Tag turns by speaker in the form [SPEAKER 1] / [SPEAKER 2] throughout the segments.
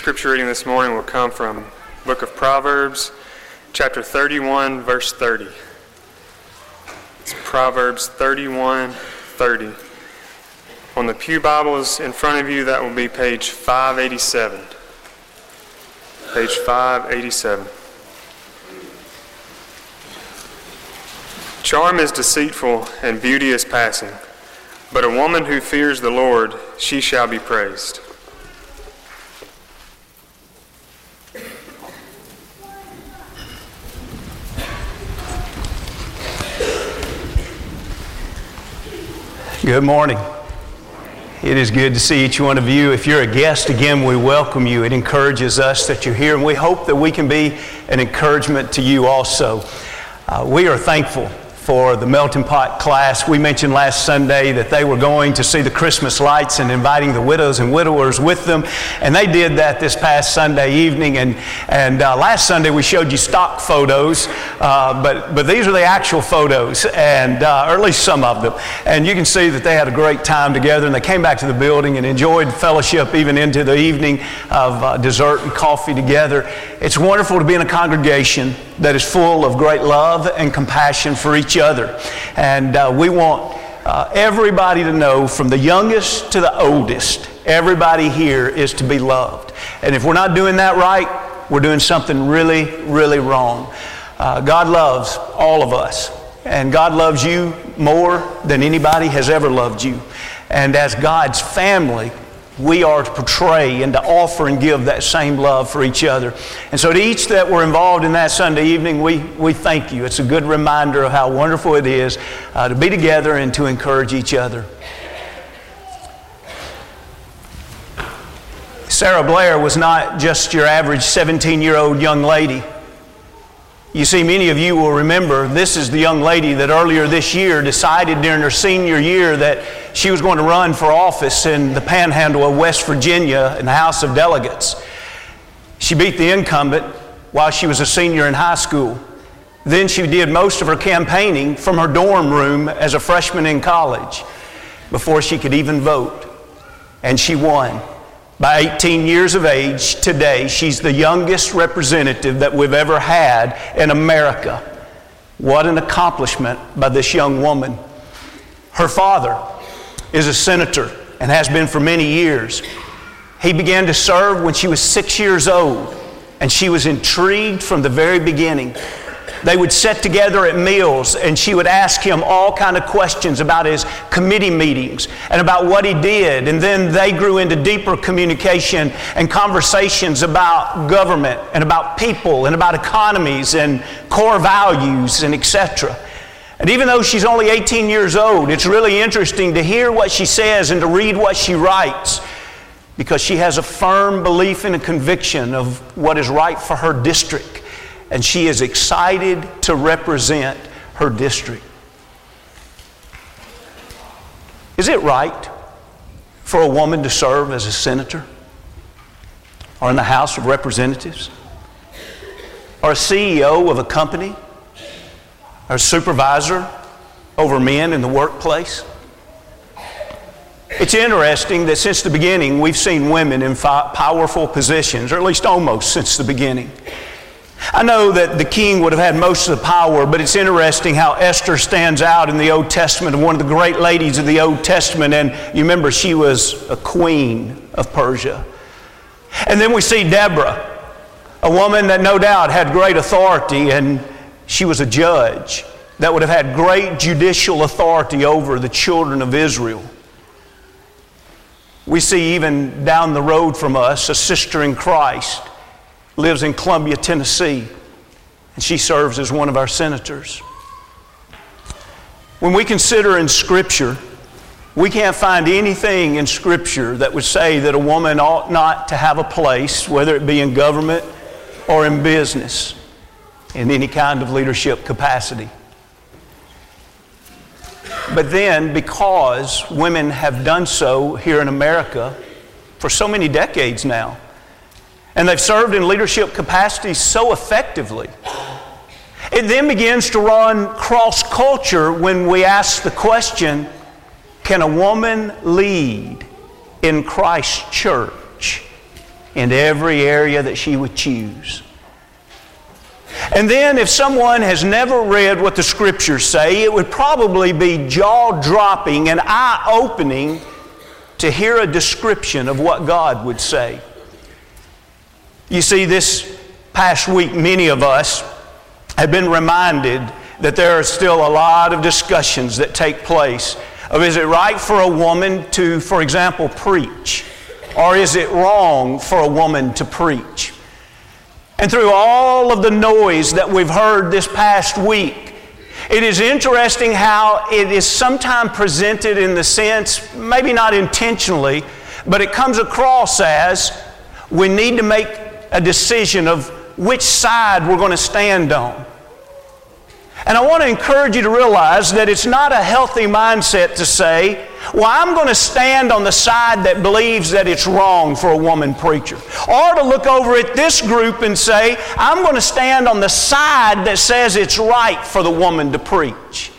[SPEAKER 1] scripture reading this morning will come from book of Proverbs, chapter 31, verse 30. It's Proverbs 31, 30. On the Pew Bibles in front of you, that will be page 587. Page 587. Charm is deceitful and beauty is passing, but a woman who fears the Lord, she shall be praised.
[SPEAKER 2] Good morning. It is good to see each one of you. If you're a guest, again, we welcome you. It encourages us that you're here, and we hope that we can be an encouragement to you also. Uh, we are thankful for the Melting Pot class. We mentioned last Sunday that they were going to see the Christmas lights and inviting the widows and widowers with them. And they did that this past Sunday evening. And, and uh, last Sunday we showed you stock photos, uh, but, but these are the actual photos, and, uh, or at least some of them. And you can see that they had a great time together and they came back to the building and enjoyed fellowship even into the evening of uh, dessert and coffee together. It's wonderful to be in a congregation that is full of great love and compassion for each other. And uh, we want uh, everybody to know, from the youngest to the oldest, everybody here is to be loved. And if we're not doing that right, we're doing something really, really wrong. Uh, God loves all of us, and God loves you more than anybody has ever loved you. And as God's family, we are to portray and to offer and give that same love for each other. And so, to each that were involved in that Sunday evening, we, we thank you. It's a good reminder of how wonderful it is uh, to be together and to encourage each other. Sarah Blair was not just your average 17 year old young lady. You see, many of you will remember this is the young lady that earlier this year decided during her senior year that she was going to run for office in the panhandle of West Virginia in the House of Delegates. She beat the incumbent while she was a senior in high school. Then she did most of her campaigning from her dorm room as a freshman in college before she could even vote. And she won. By 18 years of age today, she's the youngest representative that we've ever had in America. What an accomplishment by this young woman. Her father is a senator and has been for many years. He began to serve when she was six years old, and she was intrigued from the very beginning. They would sit together at meals and she would ask him all kind of questions about his committee meetings and about what he did. And then they grew into deeper communication and conversations about government and about people and about economies and core values and etc. And even though she's only 18 years old, it's really interesting to hear what she says and to read what she writes because she has a firm belief and a conviction of what is right for her district and she is excited to represent her district. Is it right for a woman to serve as a senator or in the House of Representatives or a CEO of a company or a supervisor over men in the workplace? It's interesting that since the beginning we've seen women in powerful positions, or at least almost since the beginning. I know that the king would have had most of the power, but it's interesting how Esther stands out in the Old Testament, one of the great ladies of the Old Testament, and you remember she was a queen of Persia. And then we see Deborah, a woman that no doubt had great authority, and she was a judge that would have had great judicial authority over the children of Israel. We see even down the road from us a sister in Christ lives in Columbia, Tennessee, and she serves as one of our senators. When we consider in Scripture, we can't find anything in Scripture that would say that a woman ought not to have a place, whether it be in government or in business, in any kind of leadership capacity. But then, because women have done so here in America for so many decades now, and they've served in leadership capacities so effectively. It then begins to run cross culture when we ask the question can a woman lead in Christ's church? in every area that she would choose. And then, if someone has never read what the scriptures say, it would probably be jaw dropping and eye opening to hear a description of what God would say. You see, this past week, many of us have been reminded that there are still a lot of discussions that take place of is it right for a woman to, for example, preach? Or is it wrong for a woman to preach? And through all of the noise that we've heard this past week, it is interesting how it is sometimes presented in the sense, maybe not intentionally, but it comes across as we need to make a decision of which side we're going to stand on. And I want to encourage you to realize that it's not a healthy mindset to say, well, I'm going to stand on the side that believes that it's wrong for a woman preacher. Or to look over at this group and say, I'm going to stand on the side that says it's right for the woman to preach.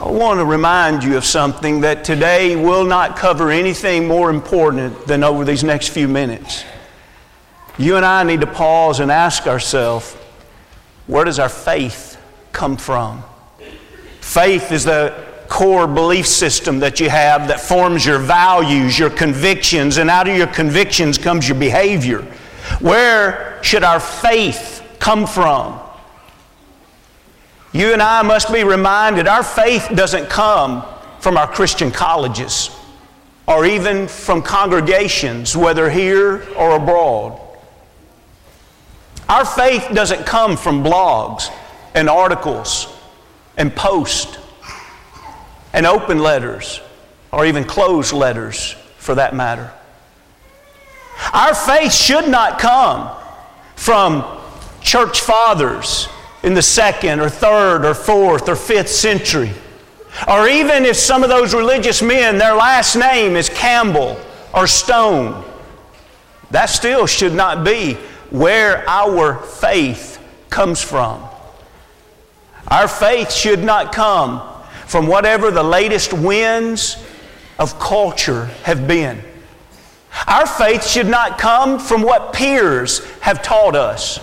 [SPEAKER 2] I want to remind you of something that today will not cover anything more important than over these next few minutes. You and I need to pause and ask ourselves, where does our faith come from? Faith is the core belief system that you have that forms your values, your convictions, and out of your convictions comes your behavior. Where should our faith come from? You and I must be reminded our faith doesn't come from our Christian colleges or even from congregations, whether here or abroad. Our faith doesn't come from blogs and articles and posts and open letters or even closed letters for that matter. Our faith should not come from church fathers in the second or third or fourth or fifth century. Or even if some of those religious men, their last name is Campbell or Stone. That still should not be where our faith comes from. Our faith should not come from whatever the latest winds of culture have been. Our faith should not come from what peers have taught us,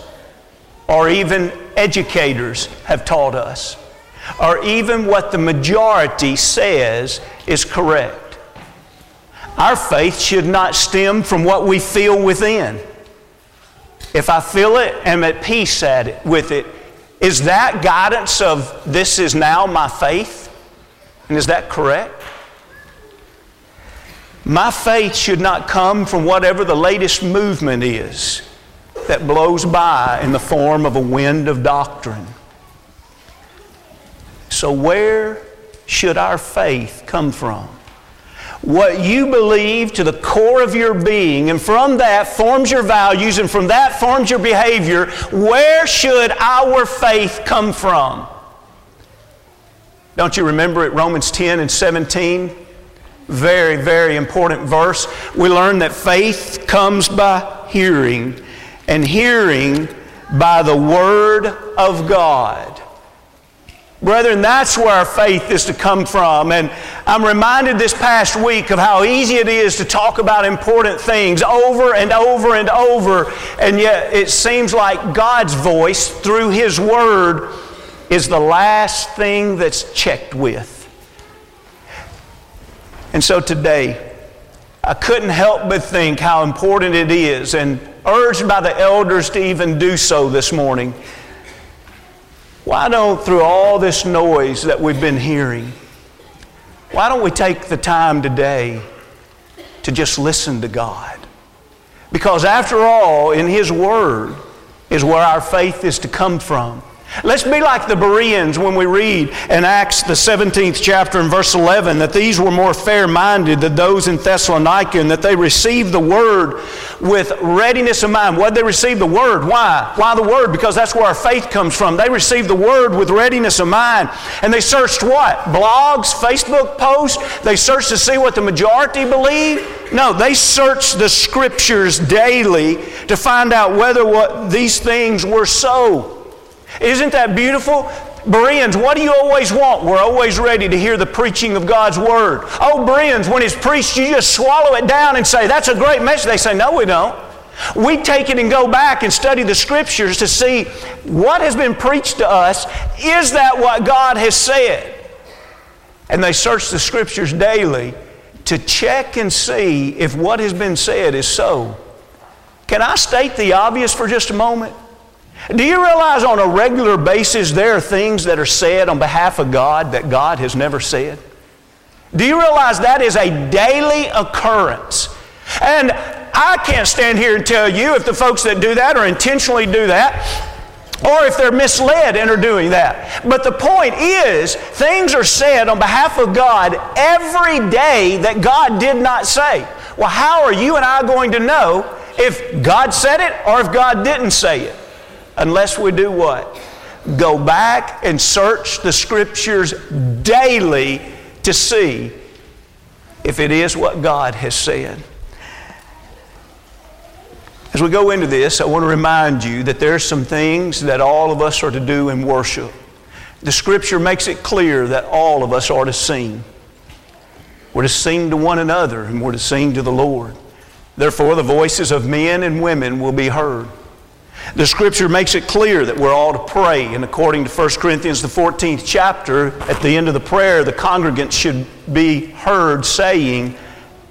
[SPEAKER 2] or even educators have taught us, or even what the majority says is correct. Our faith should not stem from what we feel within. If I feel it am at peace at it, with it, is that guidance of this is now my faith? And is that correct? My faith should not come from whatever the latest movement is that blows by in the form of a wind of doctrine. So, where should our faith come from? what you believe to the core of your being, and from that forms your values, and from that forms your behavior, where should our faith come from? Don't you remember it, Romans 10 and 17? Very, very important verse. We learn that faith comes by hearing, and hearing by the Word of God. Brethren, that's where our faith is to come from. And I'm reminded this past week of how easy it is to talk about important things over and over and over, and yet it seems like God's voice through His Word is the last thing that's checked with. And so today, I couldn't help but think how important it is, and urged by the elders to even do so this morning why don't, through all this noise that we've been hearing, why don't we take the time today to just listen to God? Because after all, in His Word is where our faith is to come from. Let's be like the Bereans when we read in Acts, the 17th chapter, and verse 11, that these were more fair minded than those in Thessalonica, and that they received the word with readiness of mind. What they receive the word? Why? Why the word? Because that's where our faith comes from. They received the word with readiness of mind. And they searched what? Blogs, Facebook posts? They searched to see what the majority believed? No, they searched the scriptures daily to find out whether what these things were so. Isn't that beautiful? Bereans, what do you always want? We're always ready to hear the preaching of God's Word. Oh, Bereans, when it's preached, you just swallow it down and say, That's a great message. They say, No, we don't. We take it and go back and study the Scriptures to see what has been preached to us. Is that what God has said? And they search the Scriptures daily to check and see if what has been said is so. Can I state the obvious for just a moment? Do you realize on a regular basis there are things that are said on behalf of God that God has never said? Do you realize that is a daily occurrence? And I can't stand here and tell you if the folks that do that or intentionally do that or if they're misled and are doing that. But the point is, things are said on behalf of God every day that God did not say. Well, how are you and I going to know if God said it or if God didn't say it? Unless we do what? Go back and search the Scriptures daily to see if it is what God has said. As we go into this, I want to remind you that there are some things that all of us are to do in worship. The Scripture makes it clear that all of us are to sing. We're to sing to one another and we're to sing to the Lord. Therefore, the voices of men and women will be heard. The scripture makes it clear that we're all to pray, and according to 1 Corinthians, the 14th chapter, at the end of the prayer, the congregant should be heard saying,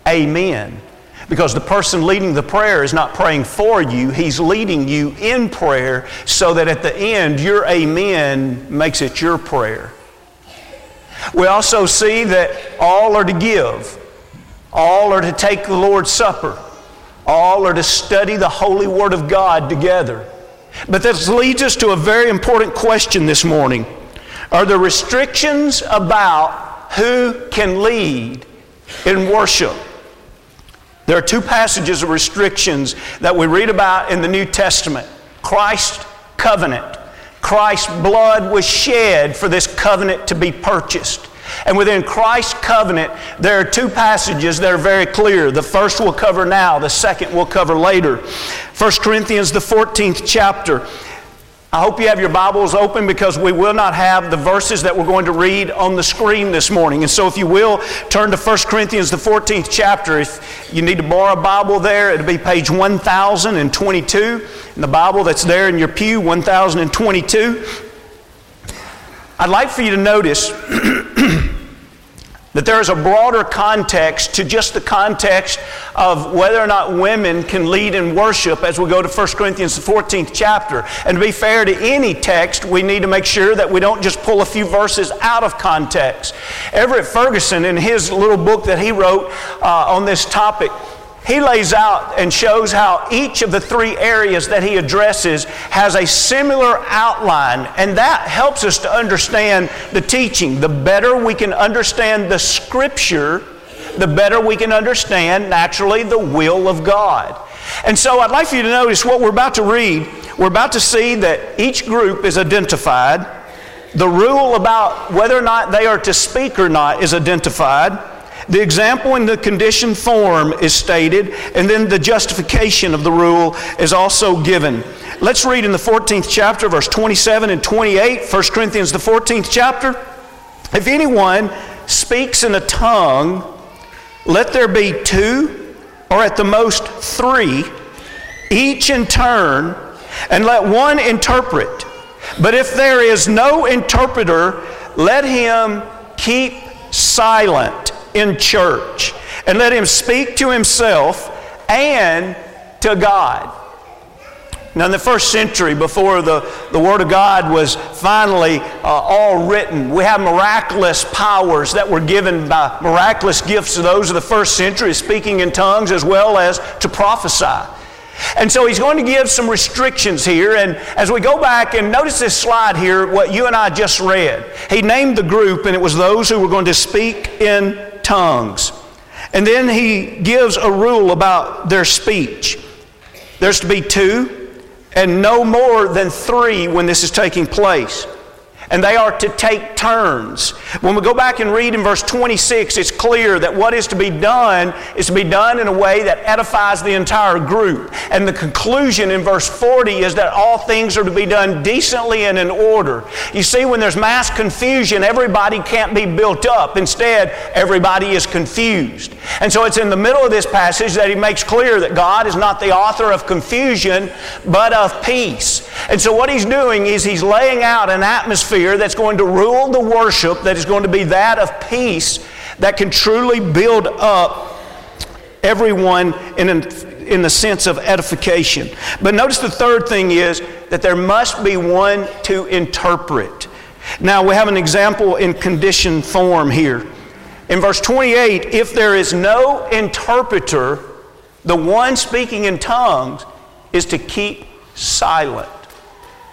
[SPEAKER 2] Amen. Because the person leading the prayer is not praying for you, he's leading you in prayer so that at the end, your Amen makes it your prayer. We also see that all are to give, all are to take the Lord's Supper. All are to study the holy Word of God together. But this leads us to a very important question this morning. Are there restrictions about who can lead in worship? There are two passages of restrictions that we read about in the New Testament Christ's covenant. Christ's blood was shed for this covenant to be purchased. And within Christ's covenant, there are two passages that are very clear. The first we'll cover now, the second we'll cover later. 1 Corinthians, the 14th chapter. I hope you have your Bibles open because we will not have the verses that we're going to read on the screen this morning. And so, if you will, turn to 1 Corinthians, the 14th chapter. If you need to borrow a Bible there, it'll be page 1022. In the Bible that's there in your pew, 1022. I'd like for you to notice that there is a broader context to just the context of whether or not women can lead in worship as we go to 1 Corinthians, the 14th chapter. And to be fair to any text, we need to make sure that we don't just pull a few verses out of context. Everett Ferguson, in his little book that he wrote uh, on this topic, he lays out and shows how each of the three areas that he addresses has a similar outline, and that helps us to understand the teaching. The better we can understand the Scripture, the better we can understand, naturally, the will of God. And so I'd like for you to notice what we're about to read. We're about to see that each group is identified. The rule about whether or not they are to speak or not is identified. The example in the condition form is stated, and then the justification of the rule is also given. Let's read in the 14th chapter, verse 27 and 28, 1 Corinthians, the 14th chapter. If anyone speaks in a tongue, let there be two, or at the most three, each in turn, and let one interpret. But if there is no interpreter, let him keep silent in church and let him speak to himself and to God. Now, in the first century, before the, the Word of God was finally uh, all written, we have miraculous powers that were given by miraculous gifts to those of the first century, speaking in tongues as well as to prophesy. And so he's going to give some restrictions here. And as we go back and notice this slide here, what you and I just read, he named the group, and it was those who were going to speak in tongues. And then he gives a rule about their speech. There's to be two and no more than three when this is taking place. And they are to take turns. When we go back and read in verse 26, it's clear that what is to be done is to be done in a way that edifies the entire group. And the conclusion in verse 40 is that all things are to be done decently and in order. You see, when there's mass confusion, everybody can't be built up. Instead, everybody is confused. And so it's in the middle of this passage that he makes clear that God is not the author of confusion, but of peace. And so what he's doing is he's laying out an atmosphere atmosphere that's going to rule the worship, that is going to be that of peace, that can truly build up everyone in, an, in the sense of edification. But notice the third thing is that there must be one to interpret. Now, we have an example in condition form here. In verse 28, if there is no interpreter, the one speaking in tongues is to keep silent.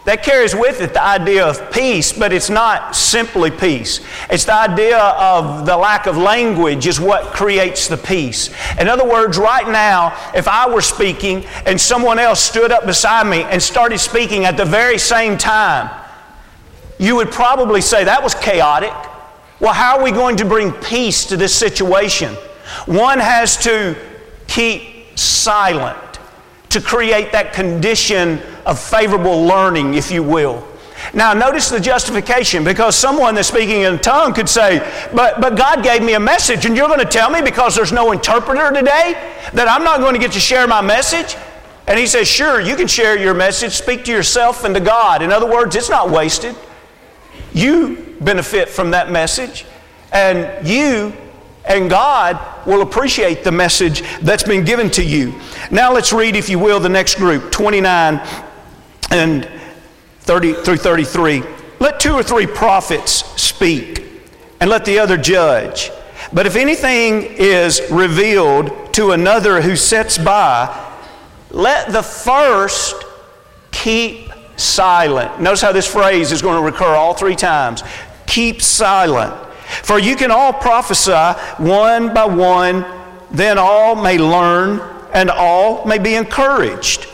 [SPEAKER 2] That carries with it the idea of peace, but it's not simply peace. It's the idea of the lack of language is what creates the peace. In other words, right now, if I were speaking and someone else stood up beside me and started speaking at the very same time, you would probably say that was chaotic. Well, how are we going to bring peace to this situation? One has to keep silent to create that condition of favorable learning, if you will. Now, notice the justification because someone that's speaking in tongue could say, but, but God gave me a message, and you're going to tell me because there's no interpreter today that I'm not going to get to share my message? And he says, Sure, you can share your message, speak to yourself and to God. In other words, it's not wasted. You benefit from that message, and you and God will appreciate the message that's been given to you. Now let's read, if you will, the next group 29 and 30 through 33. Let two or three prophets speak, and let the other judge. But if anything is revealed to another who sits by, let the first keep silent. Notice how this phrase is going to recur all three times. Keep silent. For you can all prophesy one by one, then all may learn and all may be encouraged.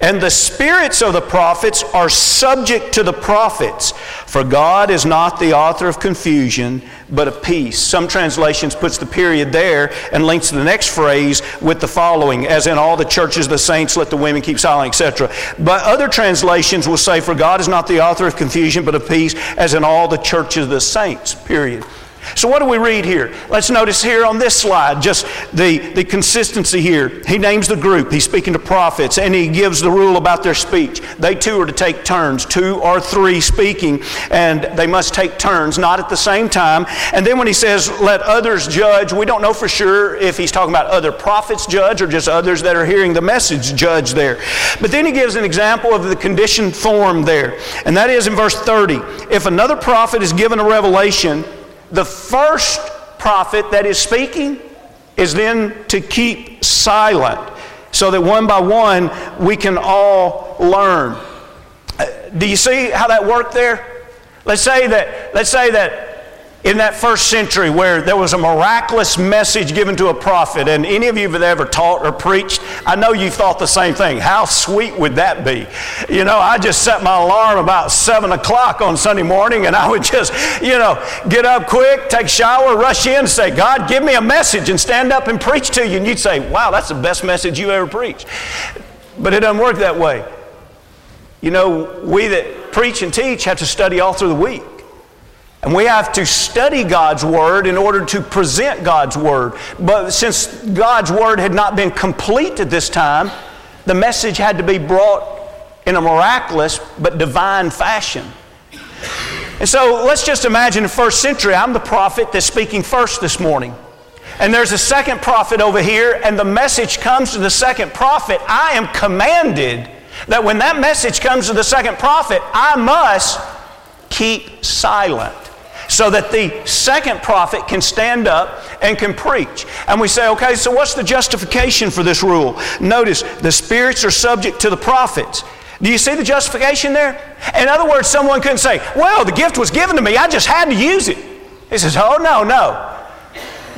[SPEAKER 2] And the spirits of the prophets are subject to the prophets, for God is not the author of confusion, but of peace. Some translations puts the period there and links the next phrase with the following, as in all the churches of the saints, let the women keep silent, etc. But other translations will say, for God is not the author of confusion, but of peace, as in all the churches of the saints, period. So, what do we read here? Let's notice here on this slide just the, the consistency here. He names the group, he's speaking to prophets, and he gives the rule about their speech. They too are to take turns, two or three speaking, and they must take turns, not at the same time. And then when he says, let others judge, we don't know for sure if he's talking about other prophets judge or just others that are hearing the message judge there. But then he gives an example of the condition form there, and that is in verse 30. If another prophet is given a revelation, the first prophet that is speaking is then to keep silent so that one by one we can all learn. Uh, do you see how that worked there? Let's say that, let's say that in that first century where there was a miraculous message given to a prophet, and any of you have ever taught or preached, I know you thought the same thing. How sweet would that be? You know, I just set my alarm about 7 o'clock on Sunday morning, and I would just, you know, get up quick, take a shower, rush in, say, God, give me a message, and stand up and preach to you. And you'd say, wow, that's the best message you ever preached. But it doesn't work that way. You know, we that preach and teach have to study all through the week. And we have to study God's Word in order to present God's Word. But since God's Word had not been complete at this time, the message had to be brought in a miraculous but divine fashion. And so let's just imagine the first century, I'm the prophet that's speaking first this morning. And there's a second prophet over here, and the message comes to the second prophet. I am commanded that when that message comes to the second prophet, I must keep silent so that the second prophet can stand up and can preach. And we say, okay, so what's the justification for this rule? Notice the spirits are subject to the prophets. Do you see the justification there? In other words, someone couldn't say, well, the gift was given to me, I just had to use it. He says, oh, no, no.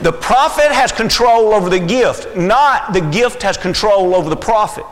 [SPEAKER 2] The prophet has control over the gift, not the gift has control over the prophet.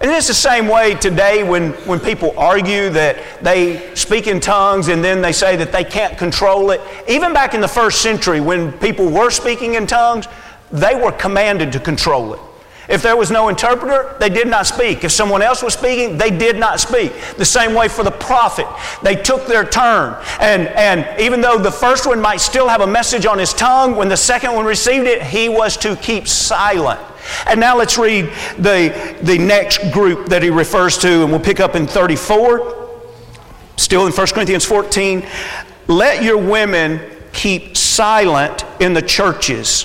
[SPEAKER 2] And it's the same way today when, when people argue that they speak in tongues and then they say that they can't control it. Even back in the first century, when people were speaking in tongues, they were commanded to control it. If there was no interpreter, they did not speak. If someone else was speaking, they did not speak. The same way for the prophet. They took their turn. And, and even though the first one might still have a message on his tongue, when the second one received it, he was to keep silent. And now let's read the, the next group that he refers to, and we'll pick up in 34. Still in 1 Corinthians 14. Let your women keep silent in the churches,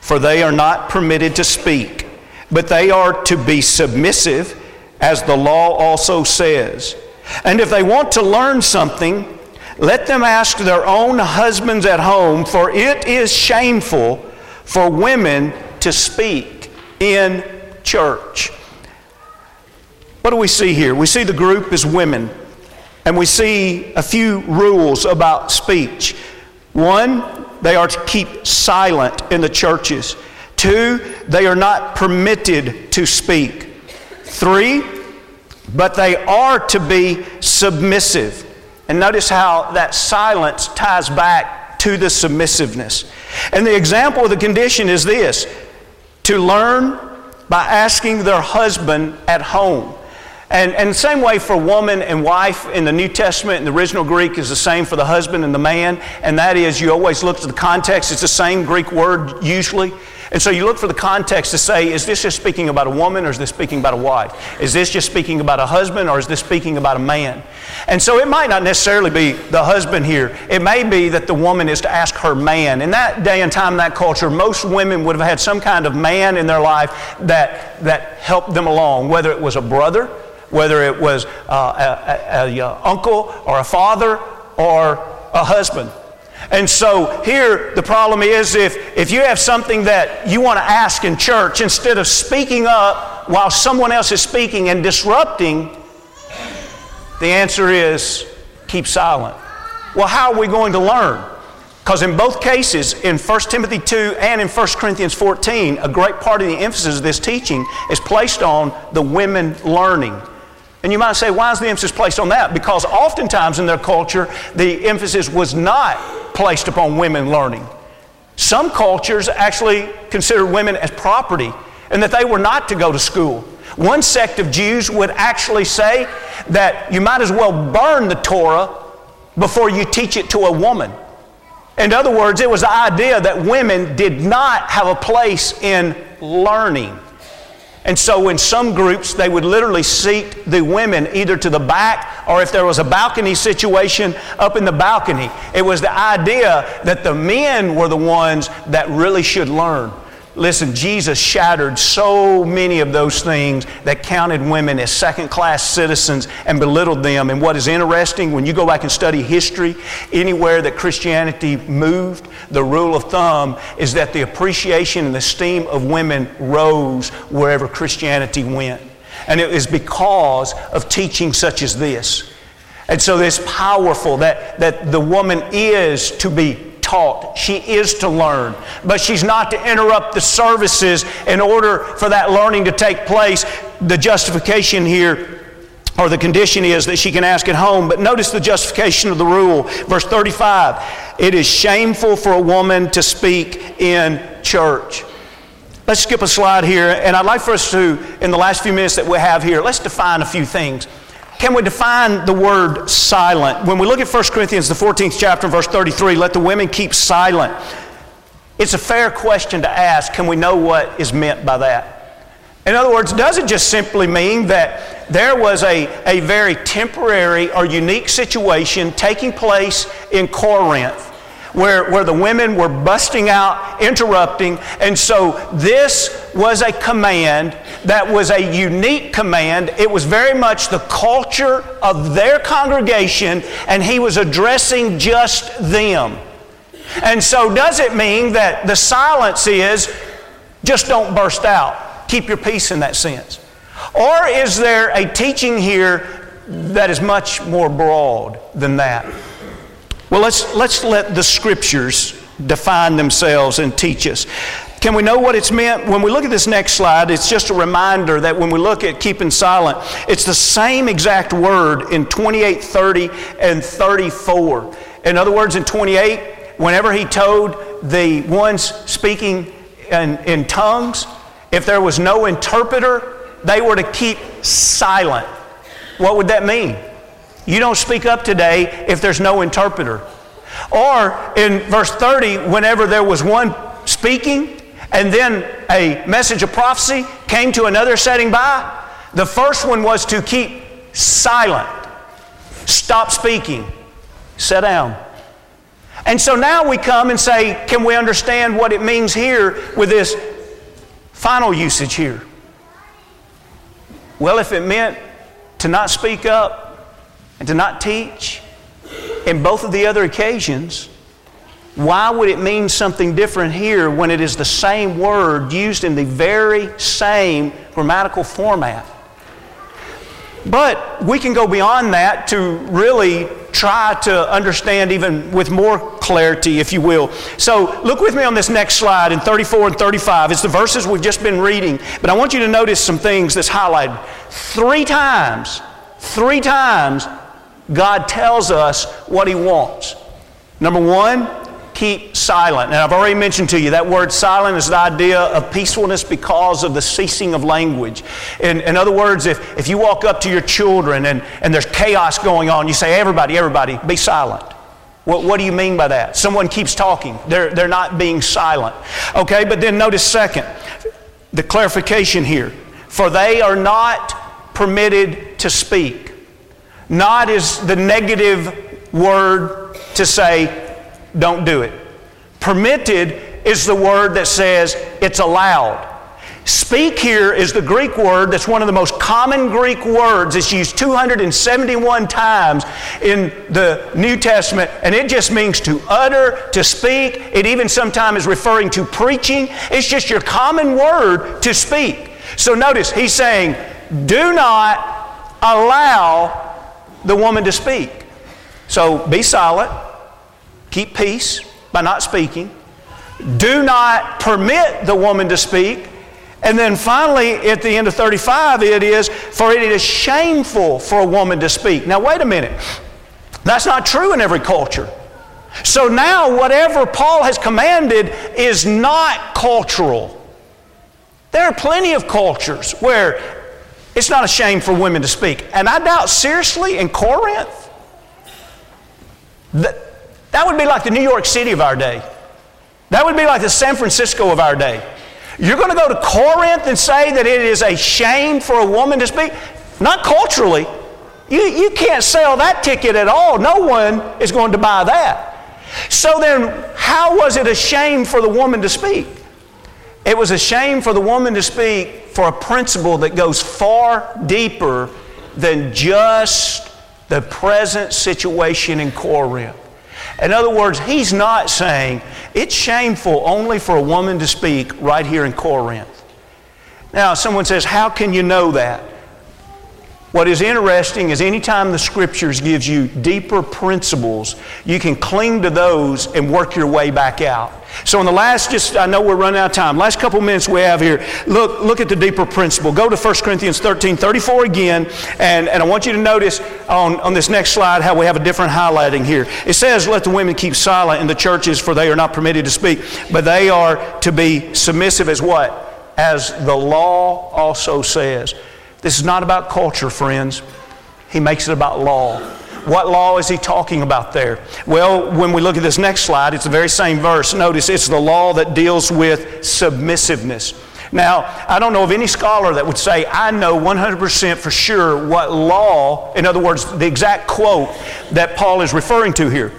[SPEAKER 2] for they are not permitted to speak but they are to be submissive, as the law also says. And if they want to learn something, let them ask their own husbands at home, for it is shameful for women to speak in church. What do we see here? We see the group is women, and we see a few rules about speech. One, they are to keep silent in the churches. Two, they are not permitted to speak. Three, but they are to be submissive. And notice how that silence ties back to the submissiveness. And the example of the condition is this to learn by asking their husband at home. And, and the same way for woman and wife in the New Testament, in the original Greek, is the same for the husband and the man. And that is, you always look to the context, it's the same Greek word usually. And so you look for the context to say, is this just speaking about a woman or is this speaking about a wife? Is this just speaking about a husband or is this speaking about a man? And so it might not necessarily be the husband here. It may be that the woman is to ask her man. In that day and time, in that culture, most women would have had some kind of man in their life that, that helped them along, whether it was a brother, whether it was uh, a, a uncle or a father or a husband. And so here the problem is if, if you have something that you want to ask in church, instead of speaking up while someone else is speaking and disrupting, the answer is keep silent. Well, how are we going to learn? Because in both cases, in 1 Timothy 2 and in 1 Corinthians 14, a great part of the emphasis of this teaching is placed on the women learning. And you might say, why is the emphasis placed on that? Because oftentimes in their culture, the emphasis was not placed upon women learning. Some cultures actually considered women as property and that they were not to go to school. One sect of Jews would actually say that you might as well burn the Torah before you teach it to a woman. In other words, it was the idea that women did not have a place in learning. And so, in some groups, they would literally seat the women either to the back or if there was a balcony situation, up in the balcony. It was the idea that the men were the ones that really should learn. Listen, Jesus shattered so many of those things that counted women as second class citizens and belittled them. And what is interesting, when you go back and study history, anywhere that Christianity moved, the rule of thumb is that the appreciation and esteem of women rose wherever Christianity went. And it is because of teaching such as this. And so it's powerful that, that the woman is to be taught. She is to learn. But she's not to interrupt the services in order for that learning to take place. The justification here or the condition is that she can ask at home. But notice the justification of the rule. Verse 35 it is shameful for a woman to speak in church. Let's skip a slide here, and I'd like for us to, in the last few minutes that we have here, let's define a few things. Can we define the word silent? When we look at 1 Corinthians, the 14th chapter, verse 33, let the women keep silent. It's a fair question to ask. Can we know what is meant by that? In other words, does it just simply mean that there was a, a very temporary or unique situation taking place in Corinth where, where the women were busting out, interrupting. And so this was a command that was a unique command. It was very much the culture of their congregation, and he was addressing just them. And so, does it mean that the silence is just don't burst out? Keep your peace in that sense. Or is there a teaching here that is much more broad than that? Well, let's, let's let the scriptures define themselves and teach us. Can we know what it's meant? When we look at this next slide, it's just a reminder that when we look at keeping silent, it's the same exact word in 28, 30, and 34. In other words, in 28, whenever he told the ones speaking in, in tongues, if there was no interpreter, they were to keep silent. What would that mean? You don't speak up today if there's no interpreter. Or in verse 30, whenever there was one speaking and then a message of prophecy came to another setting by, the first one was to keep silent, stop speaking, sit down. And so now we come and say, can we understand what it means here with this final usage here? Well, if it meant to not speak up and to not teach in both of the other occasions, why would it mean something different here when it is the same word used in the very same grammatical format? But we can go beyond that to really try to understand even with more clarity, if you will. So look with me on this next slide in 34 and 35. It's the verses we've just been reading, but I want you to notice some things that's highlighted. Three times, three times, God tells us what He wants. Number one, keep silent. And I've already mentioned to you that word silent is the idea of peacefulness because of the ceasing of language. In, in other words, if, if you walk up to your children and, and there's chaos going on, you say, everybody, everybody, be silent. What, what do you mean by that? Someone keeps talking, they're, they're not being silent. Okay, but then notice second, the clarification here. For they are not permitted to speak. Not is the negative word to say don't do it. Permitted is the word that says it's allowed. Speak here is the Greek word that's one of the most common Greek words. It's used 271 times in the New Testament, and it just means to utter, to speak. It even sometimes is referring to preaching. It's just your common word to speak. So notice, he's saying, do not allow the woman to speak. So be silent, Keep peace by not speaking. Do not permit the woman to speak. And then finally, at the end of 35, it is, for it is shameful for a woman to speak. Now, wait a minute. That's not true in every culture. So now, whatever Paul has commanded is not cultural. There are plenty of cultures where it's not a shame for women to speak. And I doubt seriously in Corinth that that would be like the New York City of our day. That would be like the San Francisco of our day. You're going to go to Corinth and say that it is a shame for a woman to speak? Not culturally. You, you can't sell that ticket at all. No one is going to buy that. So then, how was it a shame for the woman to speak? It was a shame for the woman to speak for a principle that goes far deeper than just the present situation in Corinth. In other words, he's not saying it's shameful only for a woman to speak right here in Corinth. Now, someone says, How can you know that? What is interesting is anytime the scriptures gives you deeper principles, you can cling to those and work your way back out. So in the last, just I know we're running out of time. Last couple minutes we have here. Look, look at the deeper principle. Go to 1 Corinthians 13, 34 again, and, and I want you to notice on, on this next slide how we have a different highlighting here. It says, Let the women keep silent in the churches, for they are not permitted to speak, but they are to be submissive as what? As the law also says. This is not about culture, friends. He makes it about law. What law is he talking about there? Well, when we look at this next slide, it's the very same verse. Notice it's the law that deals with submissiveness. Now, I don't know of any scholar that would say, I know 100% for sure what law, in other words, the exact quote that Paul is referring to here.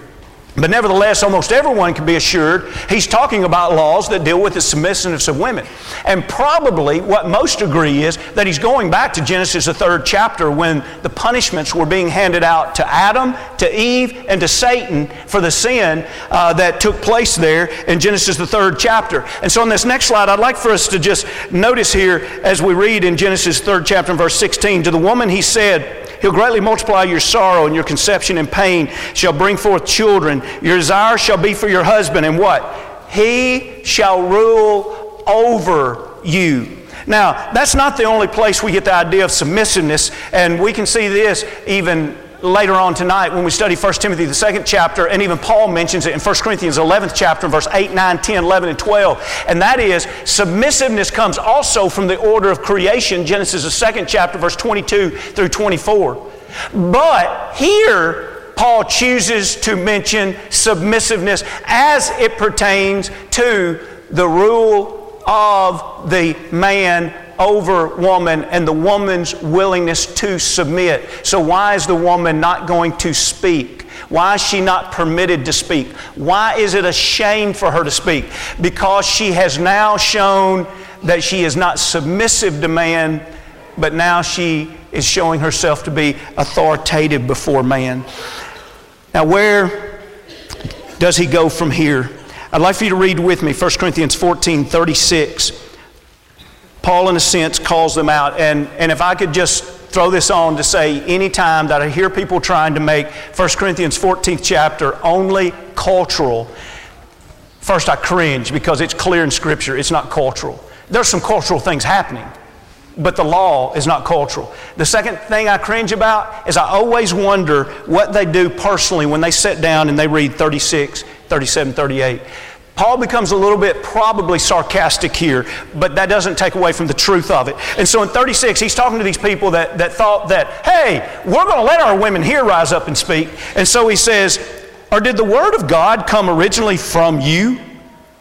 [SPEAKER 2] But nevertheless, almost everyone can be assured he's talking about laws that deal with the submissiveness of women. And probably what most agree is that he's going back to Genesis, the third chapter, when the punishments were being handed out to Adam, to Eve, and to Satan for the sin uh, that took place there in Genesis, the third chapter. And so on this next slide, I'd like for us to just notice here as we read in Genesis, third chapter, and verse 16 To the woman he said, He'll greatly multiply your sorrow, and your conception and pain shall bring forth children. Your desire shall be for your husband, and what? He shall rule over you. Now, that's not the only place we get the idea of submissiveness, and we can see this even later on tonight when we study 1 Timothy, the second chapter, and even Paul mentions it in 1 Corinthians 11th chapter, verse 8, 9, 10, 11, and 12. And that is, submissiveness comes also from the order of creation, Genesis, the second chapter, verse 22 through 24. But here, Paul chooses to mention submissiveness as it pertains to the rule of the man over woman and the woman's willingness to submit. So, why is the woman not going to speak? Why is she not permitted to speak? Why is it a shame for her to speak? Because she has now shown that she is not submissive to man, but now she is showing herself to be authoritative before man. Now, where does he go from here? I'd like for you to read with me 1 Corinthians 14 36. Paul, in a sense, calls them out. And, and if I could just throw this on to say anytime that I hear people trying to make 1 Corinthians 14th chapter only cultural, first I cringe because it's clear in Scripture it's not cultural. There's some cultural things happening, but the law is not cultural. The second thing I cringe about is I always wonder what they do personally when they sit down and they read 36, 37, 38. Paul becomes a little bit probably sarcastic here, but that doesn't take away from the truth of it. And so in 36, he's talking to these people that, that thought that, hey, we're going to let our women here rise up and speak. And so he says, or did the word of God come originally from you?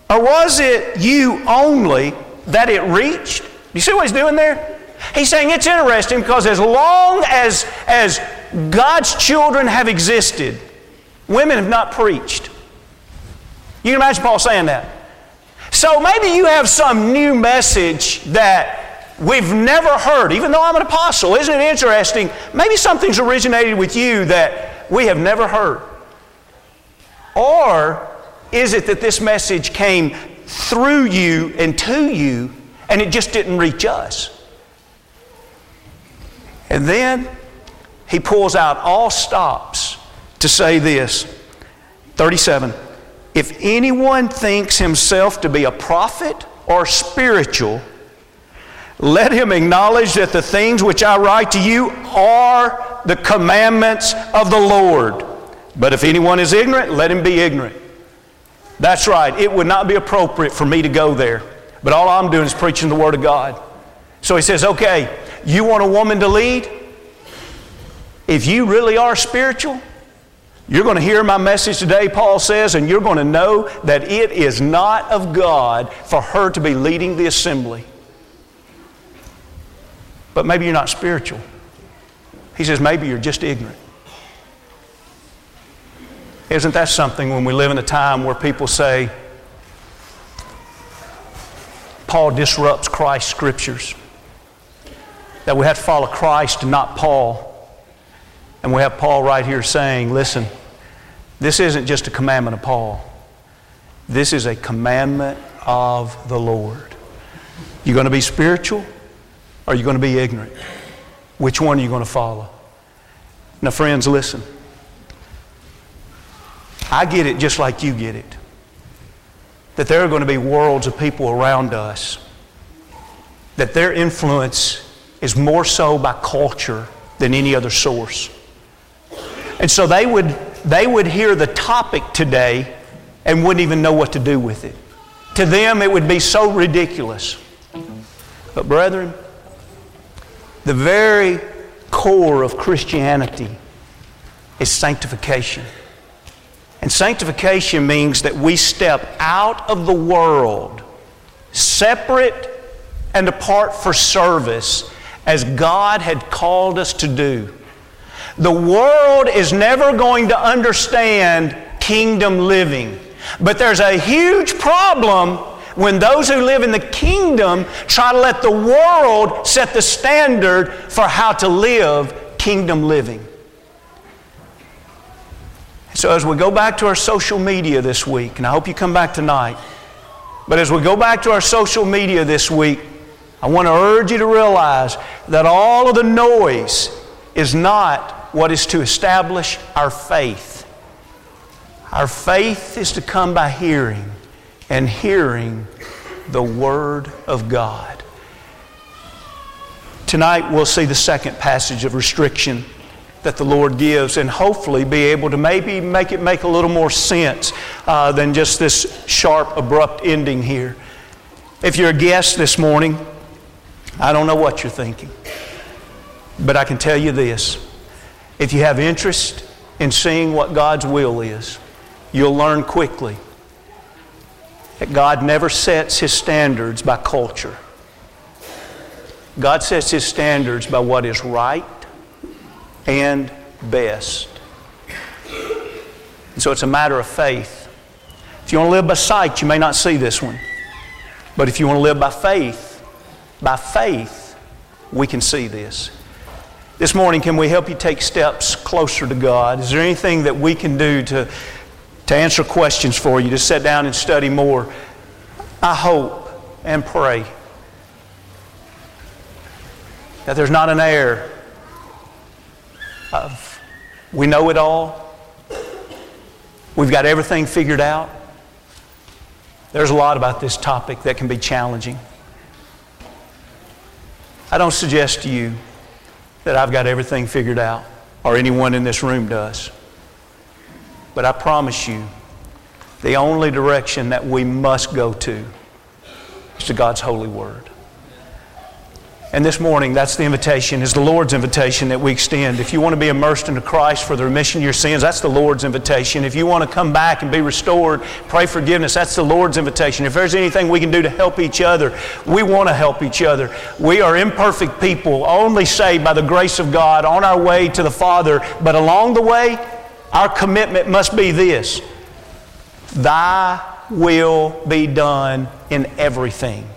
[SPEAKER 2] Or was it you only that it reached? You see what he's doing there? He's saying it's interesting because as long as, as God's children have existed, women have not preached. You can imagine Paul saying that. So maybe you have some new message that we've never heard, even though I'm an apostle. Isn't it interesting? Maybe something's originated with you that we have never heard. Or is it that this message came through you and to you and it just didn't reach us? And then he pulls out all stops to say this 37. If anyone thinks himself to be a prophet or spiritual, let him acknowledge that the things which I write to you are the commandments of the Lord. But if anyone is ignorant, let him be ignorant. That's right. It would not be appropriate for me to go there. But all I'm doing is preaching the Word of God. So he says, okay, you want a woman to lead? If you really are spiritual, you're going to hear my message today, Paul says, and you're going to know that it is not of God for her to be leading the assembly. But maybe you're not spiritual. He says, maybe you're just ignorant. Isn't that something when we live in a time where people say, Paul disrupts Christ's scriptures? That we have to follow Christ and not Paul. And we have Paul right here saying, listen, this isn't just a commandment of Paul. This is a commandment of the Lord. You're going to be spiritual or you're you going to be ignorant? Which one are you going to follow? Now, friends, listen. I get it just like you get it. That there are going to be worlds of people around us that their influence is more so by culture than any other source. And so they would, they would hear the topic today and wouldn't even know what to do with it. To them, it would be so ridiculous. But, brethren, the very core of Christianity is sanctification. And sanctification means that we step out of the world, separate and apart for service, as God had called us to do. The world is never going to understand kingdom living. But there's a huge problem when those who live in the kingdom try to let the world set the standard for how to live kingdom living. So, as we go back to our social media this week, and I hope you come back tonight, but as we go back to our social media this week, I want to urge you to realize that all of the noise is not what is to establish our faith. Our faith is to come by hearing, and hearing the Word of God. Tonight we'll see the second passage of restriction that the Lord gives and hopefully be able to maybe make it make a little more sense uh, than just this sharp, abrupt ending here. If you're a guest this morning, I don't know what you're thinking, but I can tell you this. If you have interest in seeing what God's will is, you'll learn quickly that God never sets His standards by culture. God sets His standards by what is right and best. And so it's a matter of faith. If you want to live by sight, you may not see this one. But if you want to live by faith, by faith, we can see this. This morning, can we help you take steps closer to God? Is there anything that we can do to, to answer questions for you, to sit down and study more? I hope and pray that there's not an air of we know it all, we've got everything figured out. There's a lot about this topic that can be challenging. I don't suggest to you that I've got everything figured out, or anyone in this room does. But I promise you, the only direction that we must go to is to God's holy word. And this morning, that's the invitation, is the Lord's invitation that we extend. If you want to be immersed into Christ for the remission of your sins, that's the Lord's invitation. If you want to come back and be restored, pray forgiveness, that's the Lord's invitation. If there's anything we can do to help each other, we want to help each other. We are imperfect people, only saved by the grace of God on our way to the Father. But along the way, our commitment must be this Thy will be done in everything